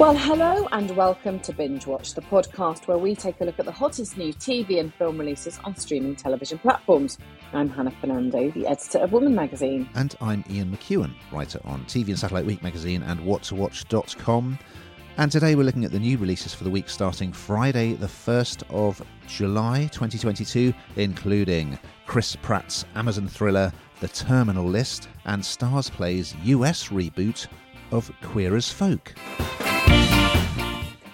Well, hello and welcome to Binge Watch, the podcast where we take a look at the hottest new TV and film releases on streaming television platforms. I'm Hannah Fernando, the editor of Woman magazine. And I'm Ian McEwan, writer on TV and Satellite Week magazine and whattowatch.com. And today we're looking at the new releases for the week starting Friday, the 1st of July 2022, including Chris Pratt's Amazon thriller The Terminal List and StarzPlay's US reboot of Queer as Folk.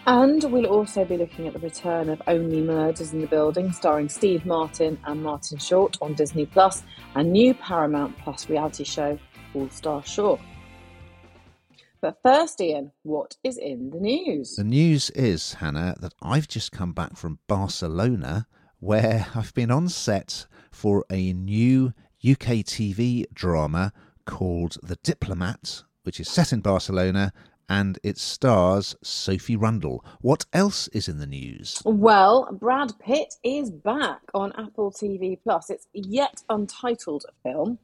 And we'll also be looking at the return of Only Murders in the Building, starring Steve Martin and Martin Short on Disney Plus, and new Paramount Plus reality show All Star Shore. But first, Ian, what is in the news? The news is, Hannah, that I've just come back from Barcelona, where I've been on set for a new UK TV drama called The Diplomat, which is set in Barcelona and it stars Sophie Rundle. What else is in the news? Well, Brad Pitt is back on Apple TV Plus. It's yet untitled film,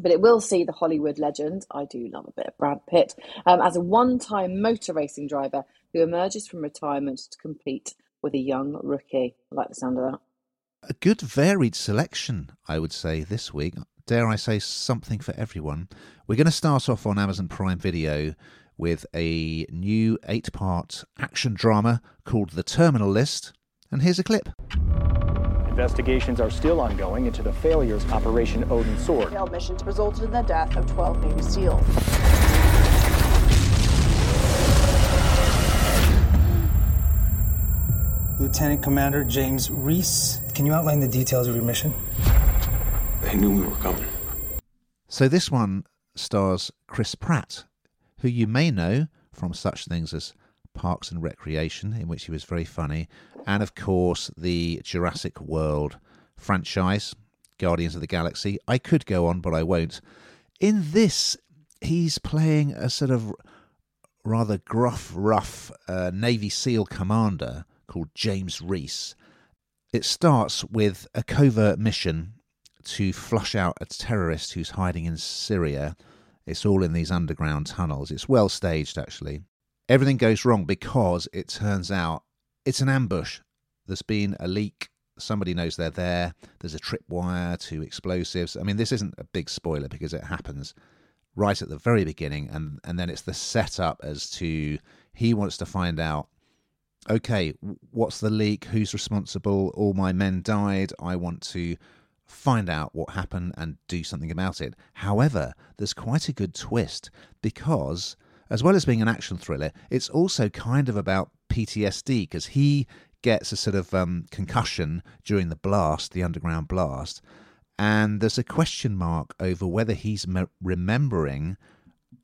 but it will see the Hollywood legend. I do love a bit of Brad Pitt um, as a one-time motor racing driver who emerges from retirement to compete with a young rookie. I like the sound of that. A good varied selection, I would say, this week. Dare I say something for everyone? We're going to start off on Amazon Prime Video with a new eight part action drama called The Terminal List. And here's a clip. Investigations are still ongoing into the failures of Operation Odin Sword. Failed missions resulted in the death of 12 Navy SEALs. Lieutenant Commander James Reese, can you outline the details of your mission? They knew we were coming. So this one stars Chris Pratt who you may know from such things as Parks and Recreation, in which he was very funny, and of course the Jurassic World franchise, Guardians of the Galaxy. I could go on, but I won't. In this, he's playing a sort of rather gruff, rough uh, Navy SEAL commander called James Reese. It starts with a covert mission to flush out a terrorist who's hiding in Syria it's all in these underground tunnels. It's well staged, actually. Everything goes wrong because it turns out it's an ambush. There's been a leak. Somebody knows they're there. There's a tripwire to explosives. I mean, this isn't a big spoiler because it happens right at the very beginning, and, and then it's the setup as to he wants to find out okay, what's the leak? Who's responsible? All my men died. I want to find out what happened and do something about it. However, there's quite a good twist because, as well as being an action thriller, it's also kind of about PTSD because he gets a sort of um, concussion during the blast, the underground blast, and there's a question mark over whether he's me- remembering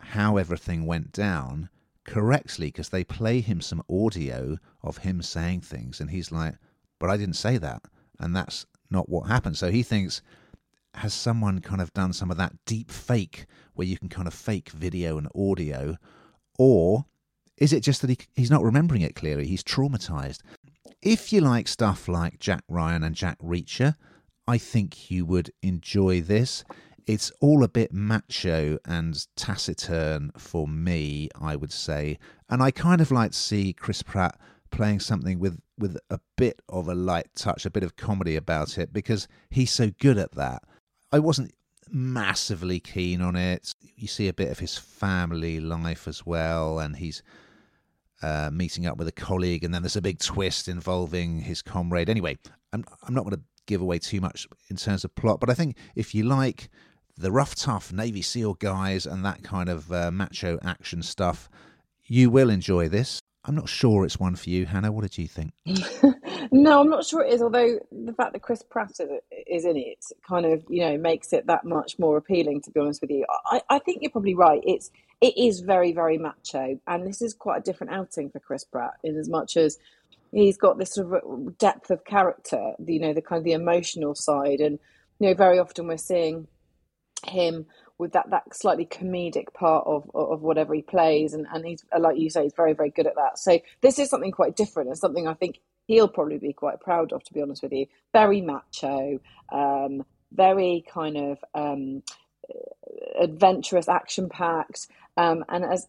how everything went down correctly because they play him some audio of him saying things and he's like, but I didn't say that. And that's not what happened. So he thinks, has someone kind of done some of that deep fake where you can kind of fake video and audio? Or is it just that he, he's not remembering it clearly? He's traumatized. If you like stuff like Jack Ryan and Jack Reacher, I think you would enjoy this. It's all a bit macho and taciturn for me, I would say. And I kind of like to see Chris Pratt playing something with with a bit of a light touch, a bit of comedy about it because he's so good at that. I wasn't massively keen on it. You see a bit of his family life as well, and he's uh, meeting up with a colleague, and then there's a big twist involving his comrade. Anyway, I'm I'm not going to give away too much in terms of plot, but I think if you like the rough, tough Navy SEAL guys and that kind of uh, macho action stuff, you will enjoy this. I'm not sure it's one for you, Hannah. What did you think? no, I'm not sure it is. Although the fact that Chris Pratt is in it kind of you know makes it that much more appealing. To be honest with you, I, I think you're probably right. It's it is very very macho, and this is quite a different outing for Chris Pratt in as much as he's got this sort of depth of character. You know, the kind of the emotional side, and you know, very often we're seeing him with that that slightly comedic part of of whatever he plays, and and he's like you say, he's very very good at that. So this is something quite different, and something I think he'll probably be quite proud of. To be honest with you, very macho, um, very kind of um, adventurous, action packed, um, and as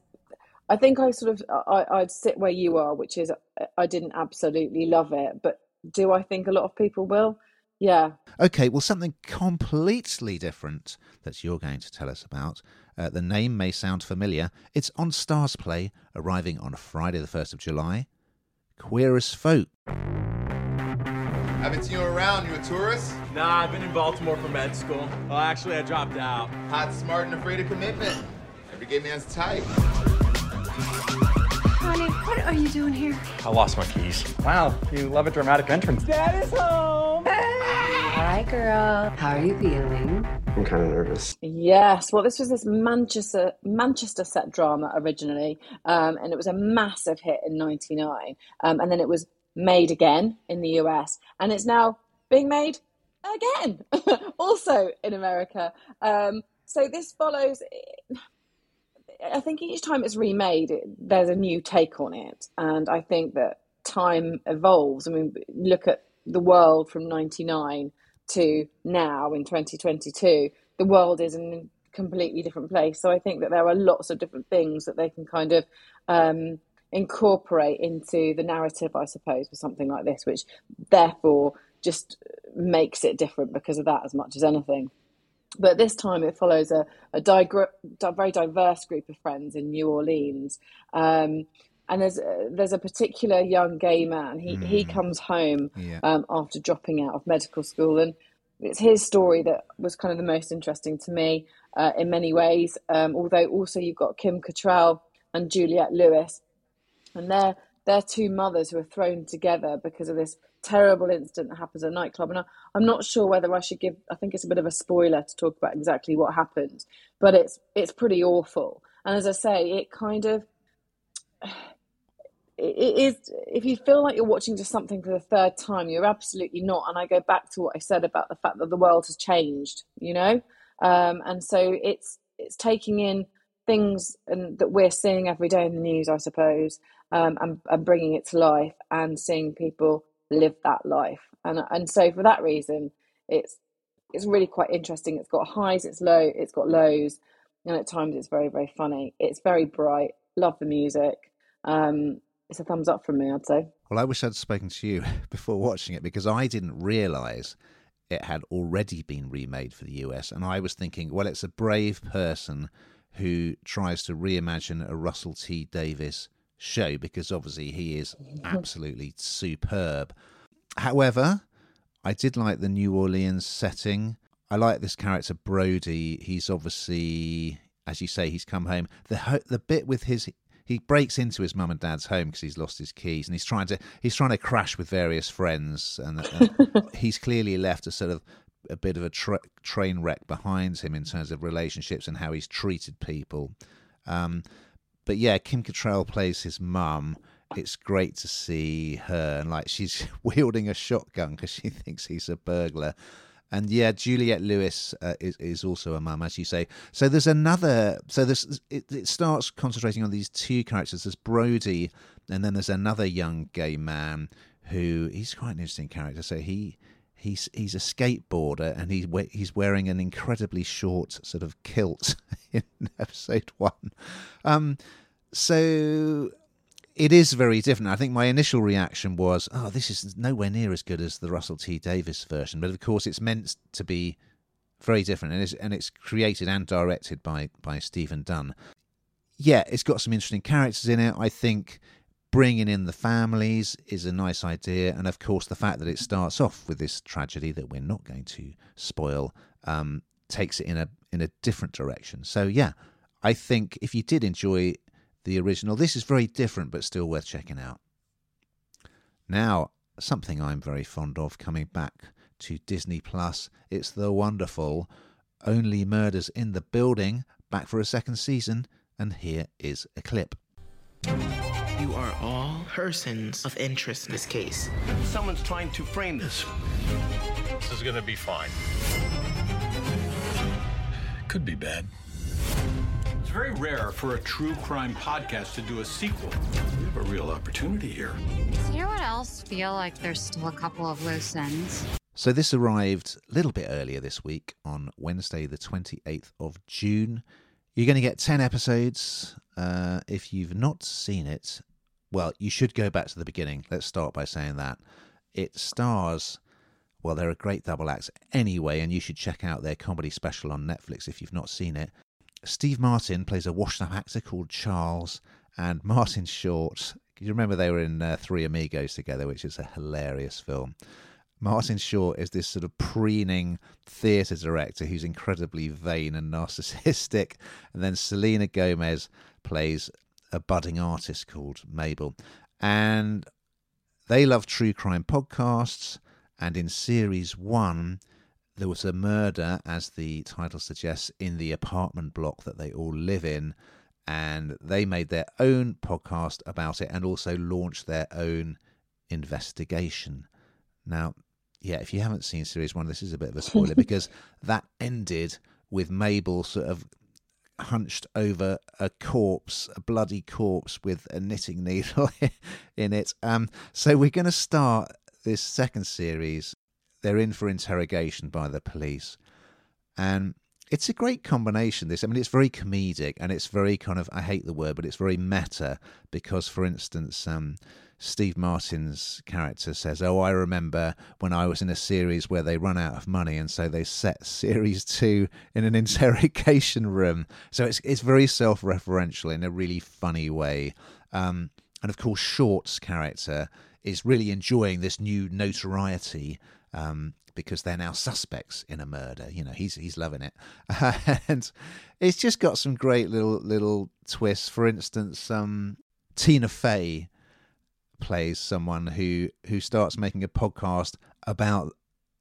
I think I sort of I, I'd sit where you are, which is I didn't absolutely love it, but do I think a lot of people will? Yeah. Okay, well, something completely different that you're going to tell us about. Uh, the name may sound familiar. It's on StarzPlay, arriving on Friday, the 1st of July. Queer as Folk. Haven't seen you around. You a tourist? Nah, I've been in Baltimore for med school. Well, actually, I dropped out. Hot, smart, and afraid of commitment. Every gay man's type. Honey, what are you doing here? I lost my keys. Wow, you love a dramatic entrance. Dad is home! Hi, girl. How are you feeling? I'm kind of nervous. Yes, well, this was this Manchester Manchester set drama originally, um, and it was a massive hit in '99, um, and then it was made again in the US, and it's now being made again, also in America. Um, so this follows. I think each time it's remade, it, there's a new take on it, and I think that time evolves. I mean, look at the world from '99 to now in 2022. The world is in a completely different place. So I think that there are lots of different things that they can kind of um, incorporate into the narrative, I suppose, for something like this, which therefore just makes it different because of that as much as anything. But this time it follows a, a digre- very diverse group of friends in New Orleans. Um, and there's a, there's a particular young gay man. He he comes home Yeah. um, after dropping out of medical school, and it's his story that was kind of the most interesting to me uh, in many ways. Um, although also you've got Kim Cattrall and Juliette Lewis, and they're they're two mothers who are thrown together because of this terrible incident that happens at a nightclub. And I, I'm not sure whether I should give. I think it's a bit of a spoiler to talk about exactly what happened, but it's it's pretty awful. And as I say, it kind of it is if you feel like you're watching just something for the third time you're absolutely not and i go back to what i said about the fact that the world has changed you know um, and so it's it's taking in things and that we're seeing every day in the news i suppose um, and, and bringing it to life and seeing people live that life and and so for that reason it's it's really quite interesting it's got highs it's low it's got lows and at times it's very very funny it's very bright love the music um, it's a thumbs up from me, I'd say. Well, I wish I'd spoken to you before watching it because I didn't realise it had already been remade for the US. And I was thinking, well, it's a brave person who tries to reimagine a Russell T Davies show because obviously he is absolutely superb. However, I did like the New Orleans setting. I like this character Brody. He's obviously, as you say, he's come home. The ho- the bit with his he breaks into his mum and dad's home because he's lost his keys and he's trying to he's trying to crash with various friends and, and he's clearly left a sort of a bit of a tra- train wreck behind him in terms of relationships and how he's treated people. Um, but yeah, Kim Cattrall plays his mum. It's great to see her and like she's wielding a shotgun because she thinks he's a burglar. And yeah, Juliette Lewis uh, is is also a mum, as you say. So there's another. So this it, it starts concentrating on these two characters. There's Brody, and then there's another young gay man who he's quite an interesting character. So he he's he's a skateboarder, and he's he's wearing an incredibly short sort of kilt in episode one. Um, so it is very different. I think my initial reaction was, "Oh, this is nowhere near as good as the Russell T Davies version." But of course, it's meant to be very different, and it's, and it's created and directed by by Stephen Dunn. Yeah, it's got some interesting characters in it. I think bringing in the families is a nice idea, and of course, the fact that it starts off with this tragedy that we're not going to spoil um, takes it in a in a different direction. So yeah, I think if you did enjoy the original. This is very different, but still worth checking out. Now, something I'm very fond of coming back to Disney Plus. It's the wonderful Only Murders in the Building, back for a second season, and here is a clip. You are all persons of interest in this case. Someone's trying to frame this. This is gonna be fine. Could be bad. It's very rare for a true crime podcast to do a sequel. We have a real opportunity here. You know what else feel like there's still a couple of loose ends? So this arrived a little bit earlier this week on Wednesday, the 28th of June. You're going to get 10 episodes. Uh, if you've not seen it, well, you should go back to the beginning. Let's start by saying that. It stars, well, they're a great double act anyway, and you should check out their comedy special on Netflix if you've not seen it. Steve Martin plays a washed up actor called Charles, and Martin Short. You remember they were in uh, Three Amigos together, which is a hilarious film. Martin Short is this sort of preening theatre director who's incredibly vain and narcissistic. And then Selena Gomez plays a budding artist called Mabel. And they love true crime podcasts. And in series one, there was a murder, as the title suggests, in the apartment block that they all live in. And they made their own podcast about it and also launched their own investigation. Now, yeah, if you haven't seen series one, this is a bit of a spoiler because that ended with Mabel sort of hunched over a corpse, a bloody corpse with a knitting needle in it. Um, so we're going to start this second series. They're in for interrogation by the police, and it's a great combination. This, I mean, it's very comedic and it's very kind of I hate the word, but it's very meta because, for instance, um, Steve Martin's character says, "Oh, I remember when I was in a series where they run out of money, and so they set series two in an interrogation room." So it's it's very self-referential in a really funny way. Um, and of course, Short's character is really enjoying this new notoriety um, because they're now suspects in a murder. You know, he's he's loving it, and it's just got some great little little twists. For instance, um, Tina Fey plays someone who who starts making a podcast about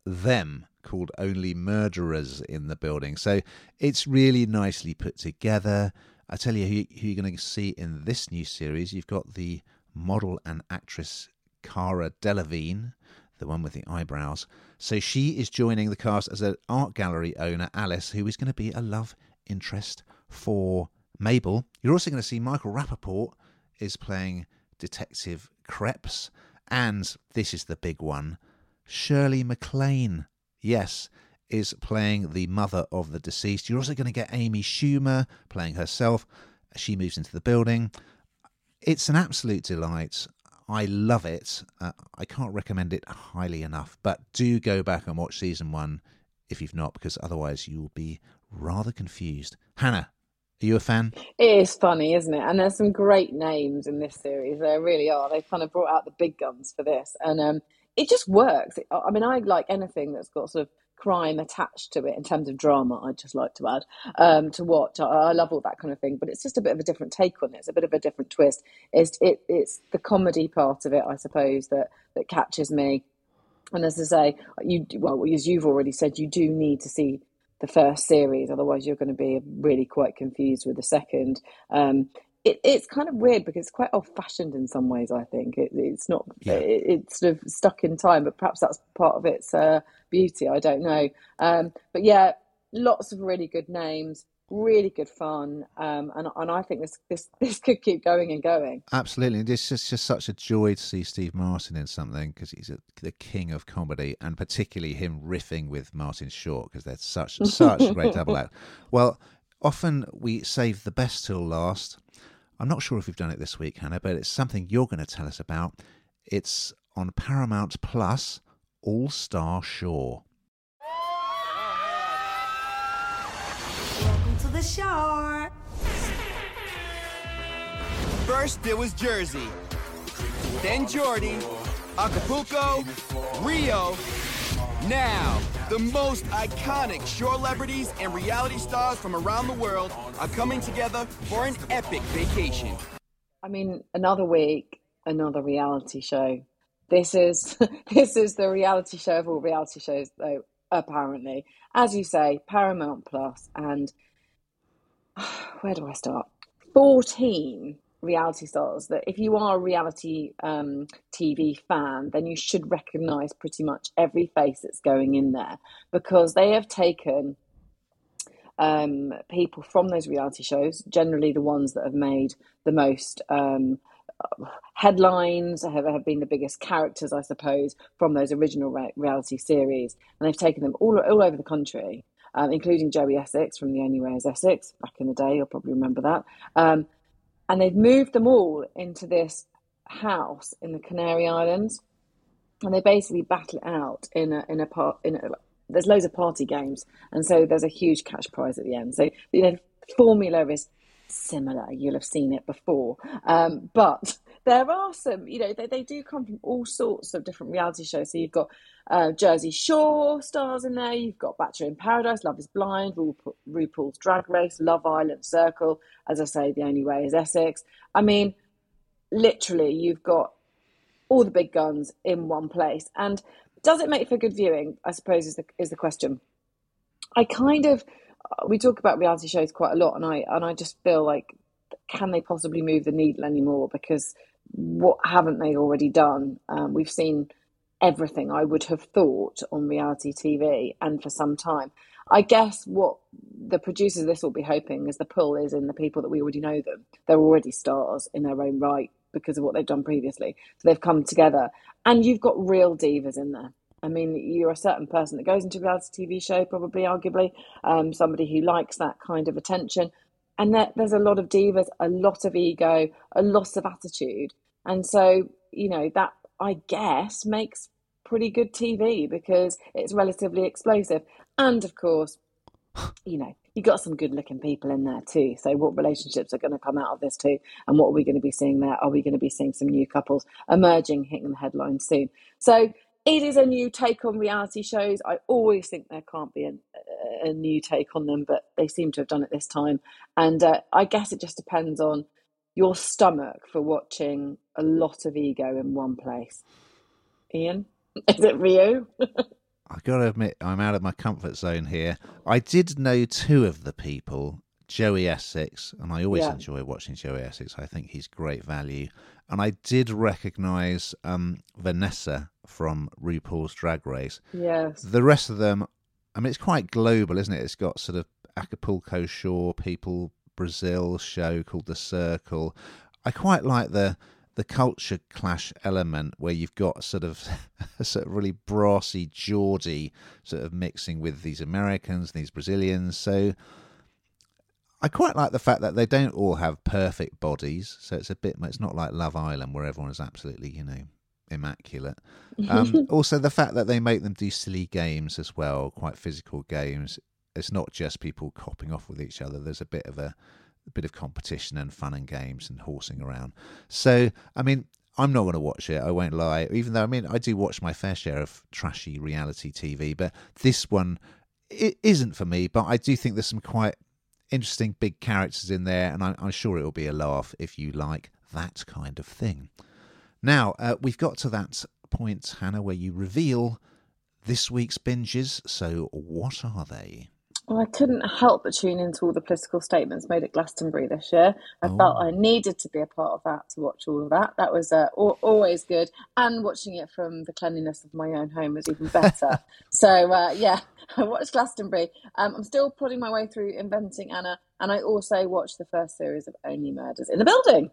them called Only Murderers in the Building. So it's really nicely put together. I tell you who, who you're going to see in this new series. You've got the model and actress Cara Delevingne, the one with the eyebrows. So she is joining the cast as an art gallery owner, Alice, who is going to be a love interest for Mabel. You're also going to see Michael Rapaport is playing Detective Kreps. And this is the big one Shirley MacLaine, yes, is playing the mother of the deceased. You're also going to get Amy Schumer playing herself. She moves into the building. It's an absolute delight. I love it. Uh, I can't recommend it highly enough, but do go back and watch season one if you've not, because otherwise you will be rather confused. Hannah, are you a fan? It is funny, isn't it? And there's some great names in this series. There really are. They've kind of brought out the big guns for this, and um, it just works. I mean, I like anything that's got sort of crime attached to it in terms of drama. I'd just like to add um, to watch. I, I, love all that kind of thing, but it's just a bit of a different take on it. It's a bit of a different twist. It's it, it's the comedy part of it, I suppose, that that catches me. And as I say, you well, as you've already said, you do need to see the first series. Otherwise, you're going to be really quite confused with the second. Um, it, it's kind of weird because it's quite old fashioned in some ways. I think it, it's not. Yeah. It, it's sort of stuck in time, but perhaps that's part of its uh, beauty. I don't know. Um, but yeah, lots of really good names really good fun, um, and and I think this this this could keep going and going. Absolutely, it's just just such a joy to see Steve Martin in something because he's a, the king of comedy, and particularly him riffing with Martin Short because they're such such a great double act. Well, often we save the best till last. I'm not sure if we've done it this week, Hannah, but it's something you're going to tell us about. It's on Paramount Plus, All Star Shore. Welcome to the shore. First, there was Jersey, then Geordie, Acapulco, Rio. Now, the most iconic shore celebrities and reality stars from around the world are coming together for an epic vacation. I mean, another week, another reality show. This is this is the reality show of all reality shows, though. Apparently, as you say, Paramount Plus, and where do I start? 14 reality stars that if you are a reality um, TV fan, then you should recognize pretty much every face that's going in there because they have taken um, people from those reality shows, generally the ones that have made the most um, headlines, have, have been the biggest characters, I suppose, from those original re- reality series, and they've taken them all, all over the country um, including Joey Essex from The Only Way is Essex back in the day. You'll probably remember that. Um, and they've moved them all into this house in the Canary Islands, and they basically battle it out in a in a part in a, there's loads of party games, and so there's a huge cash prize at the end. So you know, formula is similar. You'll have seen it before, um, but there are some. You know, they, they do come from all sorts of different reality shows. So you've got uh, Jersey Shore stars in there. You've got Bachelor in Paradise, Love Is Blind, RuPaul, RuPaul's Drag Race, Love Island, Circle. As I say, the only way is Essex. I mean, literally, you've got all the big guns in one place. And does it make for good viewing? I suppose is the is the question. I kind of we talk about reality shows quite a lot, and I and I just feel like can they possibly move the needle anymore? Because what haven't they already done? Um, we've seen everything I would have thought on reality TV, and for some time. I guess what the producers of this will be hoping is the pull is in the people that we already know them. They're already stars in their own right because of what they've done previously. So they've come together, and you've got real divas in there. I mean, you're a certain person that goes into a reality TV show, probably, arguably, um, somebody who likes that kind of attention. And there, there's a lot of divas, a lot of ego, a lot of attitude. And so, you know, that I guess makes pretty good TV because it's relatively explosive. And of course, you know, you got some good looking people in there too. So, what relationships are going to come out of this too? And what are we going to be seeing there? Are we going to be seeing some new couples emerging, hitting the headlines soon? So, it is a new take on reality shows. I always think there can't be a, a new take on them, but they seem to have done it this time. And uh, I guess it just depends on your stomach for watching a lot of ego in one place. Ian, is it Rio? I've got to admit, I'm out of my comfort zone here. I did know two of the people, Joey Essex, and I always yeah. enjoy watching Joey Essex. I think he's great value. And I did recognise um, Vanessa from RuPaul's Drag Race. Yes. The rest of them, I mean, it's quite global, isn't it? It's got sort of Acapulco Shore people, Brazil show called The Circle. I quite like the the culture clash element where you've got sort of sort of really brassy Geordie sort of mixing with these Americans, these Brazilians. So I quite like the fact that they don't all have perfect bodies. So it's a bit, it's not like Love Island where everyone is absolutely, you know, immaculate. Um, also, the fact that they make them do silly games as well, quite physical games. It's not just people copping off with each other. There's a bit of a, a bit of competition and fun and games and horsing around. So, I mean, I'm not going to watch it. I won't lie. Even though I mean, I do watch my fair share of trashy reality TV, but this one it isn't for me. But I do think there's some quite interesting big characters in there, and I'm, I'm sure it'll be a laugh if you like that kind of thing. Now, uh, we've got to that point, Hannah, where you reveal this week's binges. So, what are they? Well, I couldn't help but tune into all the political statements made at Glastonbury this year. I oh. felt I needed to be a part of that to watch all of that. That was uh, always good, and watching it from the cleanliness of my own home was even better. so uh, yeah, I watched Glastonbury. Um, I'm still plodding my way through Inventing Anna, and I also watched the first series of Only Murders in the Building.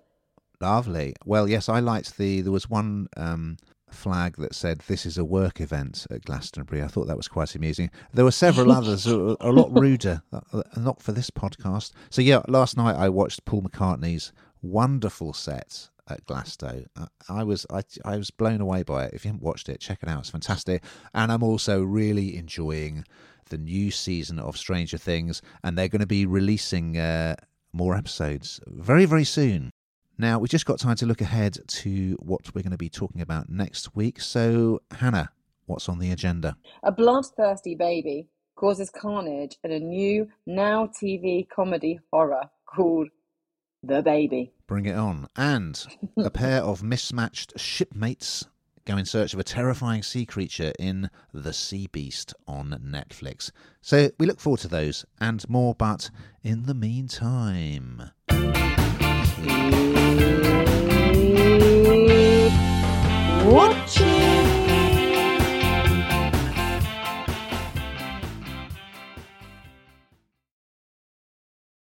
Lovely. Well, yes, I liked the. There was one um, flag that said "This is a work event" at Glastonbury. I thought that was quite amusing. There were several others, a, a lot ruder, uh, uh, not for this podcast. So yeah, last night I watched Paul McCartney's wonderful set at Glasto. Uh, I was I, I was blown away by it. If you haven't watched it, check it out. It's fantastic. And I'm also really enjoying the new season of Stranger Things, and they're going to be releasing uh, more episodes very very soon. Now, we've just got time to look ahead to what we're going to be talking about next week. So, Hannah, what's on the agenda? A bloodthirsty baby causes carnage in a new Now TV comedy horror called The Baby. Bring it on. And a pair of mismatched shipmates go in search of a terrifying sea creature in The Sea Beast on Netflix. So we look forward to those and more, but in the meantime watching.